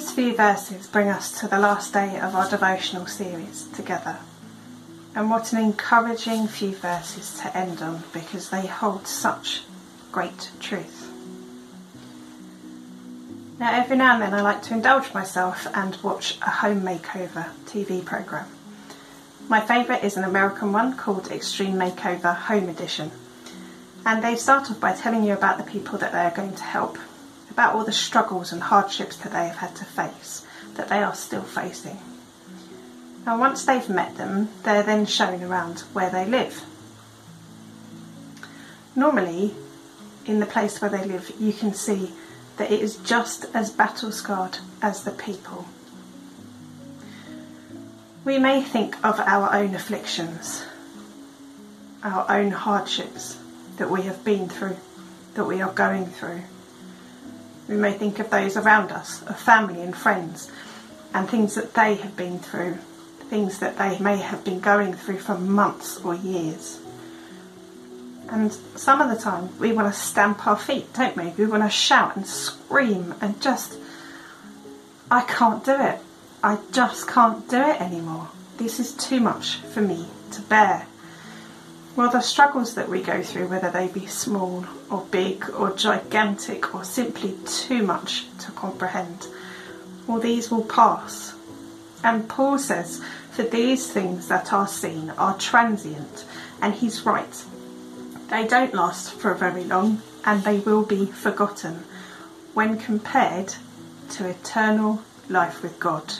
These few verses bring us to the last day of our devotional series together. And what an encouraging few verses to end on because they hold such great truth. Now, every now and then I like to indulge myself and watch a home makeover TV programme. My favourite is an American one called Extreme Makeover Home Edition. And they start off by telling you about the people that they are going to help about all the struggles and hardships that they have had to face, that they are still facing. And once they've met them, they're then shown around where they live. Normally, in the place where they live, you can see that it is just as battle scarred as the people. We may think of our own afflictions, our own hardships that we have been through, that we are going through. We may think of those around us, of family and friends, and things that they have been through, things that they may have been going through for months or years. And some of the time we want to stamp our feet, don't we? We want to shout and scream and just, I can't do it. I just can't do it anymore. This is too much for me to bear. Well, the struggles that we go through, whether they be small or big or gigantic or simply too much to comprehend, well, these will pass. And Paul says, For these things that are seen are transient, and he's right. They don't last for very long, and they will be forgotten when compared to eternal life with God.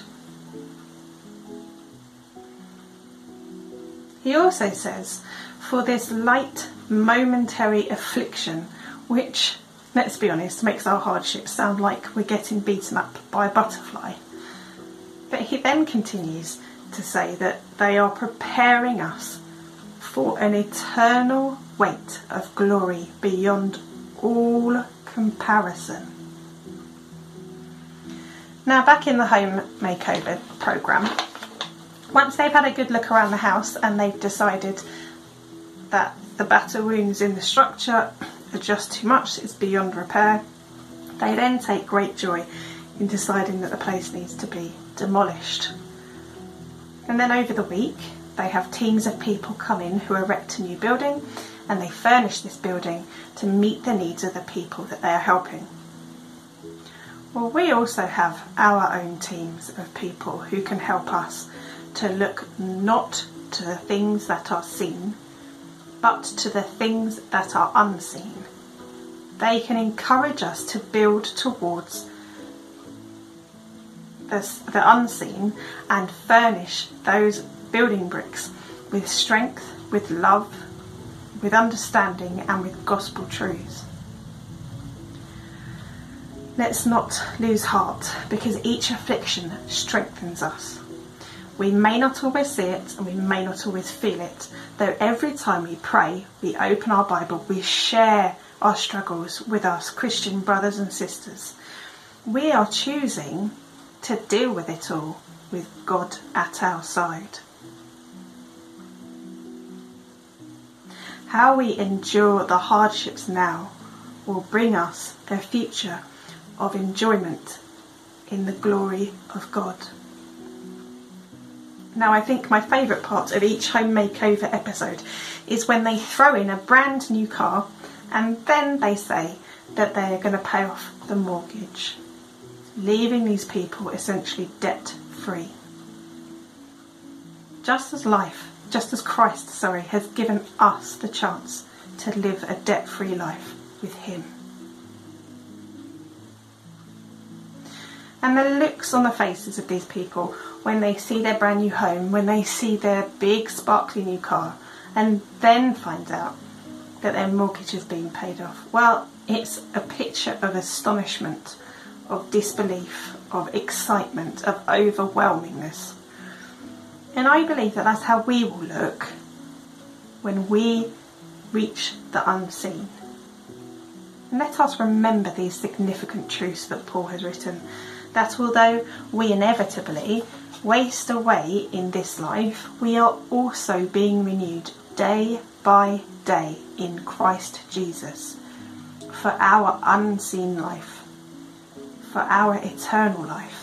He also says, for this light momentary affliction, which, let's be honest, makes our hardships sound like we're getting beaten up by a butterfly. But he then continues to say that they are preparing us for an eternal weight of glory beyond all comparison. Now, back in the home makeover programme, once they've had a good look around the house and they've decided that the battle wounds in the structure are just too much, it's beyond repair. They then take great joy in deciding that the place needs to be demolished. And then over the week, they have teams of people come in who erect a new building and they furnish this building to meet the needs of the people that they are helping. Well, we also have our own teams of people who can help us to look not to the things that are seen, but to the things that are unseen. They can encourage us to build towards the, unseen and furnish those building bricks with strength, with love, with understanding, and with gospel truths. Let's not lose heart because each affliction strengthens us. We may not always see it and we may not always feel it, though every time we pray, we open our Bible, we share our struggles with us Christian brothers and sisters. We are choosing to deal with it all with God at our side. How we endure the hardships now will bring us a future of enjoyment in the glory of God. Now, I think my favourite part of each home makeover episode is when they throw in a brand new car and then they say that they are going to pay off the mortgage, leaving these people essentially debt free. Just as life, just as Christ, sorry, has given us the chance to live a debt free life with Him. And the looks on the faces of these people when they see their brand new home, when they see their big sparkly new car, and then find out that their mortgage is being paid off. Well, it's a picture of astonishment, of disbelief, of excitement, of overwhelmingness. And I believe that that's how we will look when we reach the unseen. And let us remember these significant truths that Paul has written that although we inevitably waste away in this life, we are also being renewed day by day in Christ Jesus for our unseen life, for our eternal life.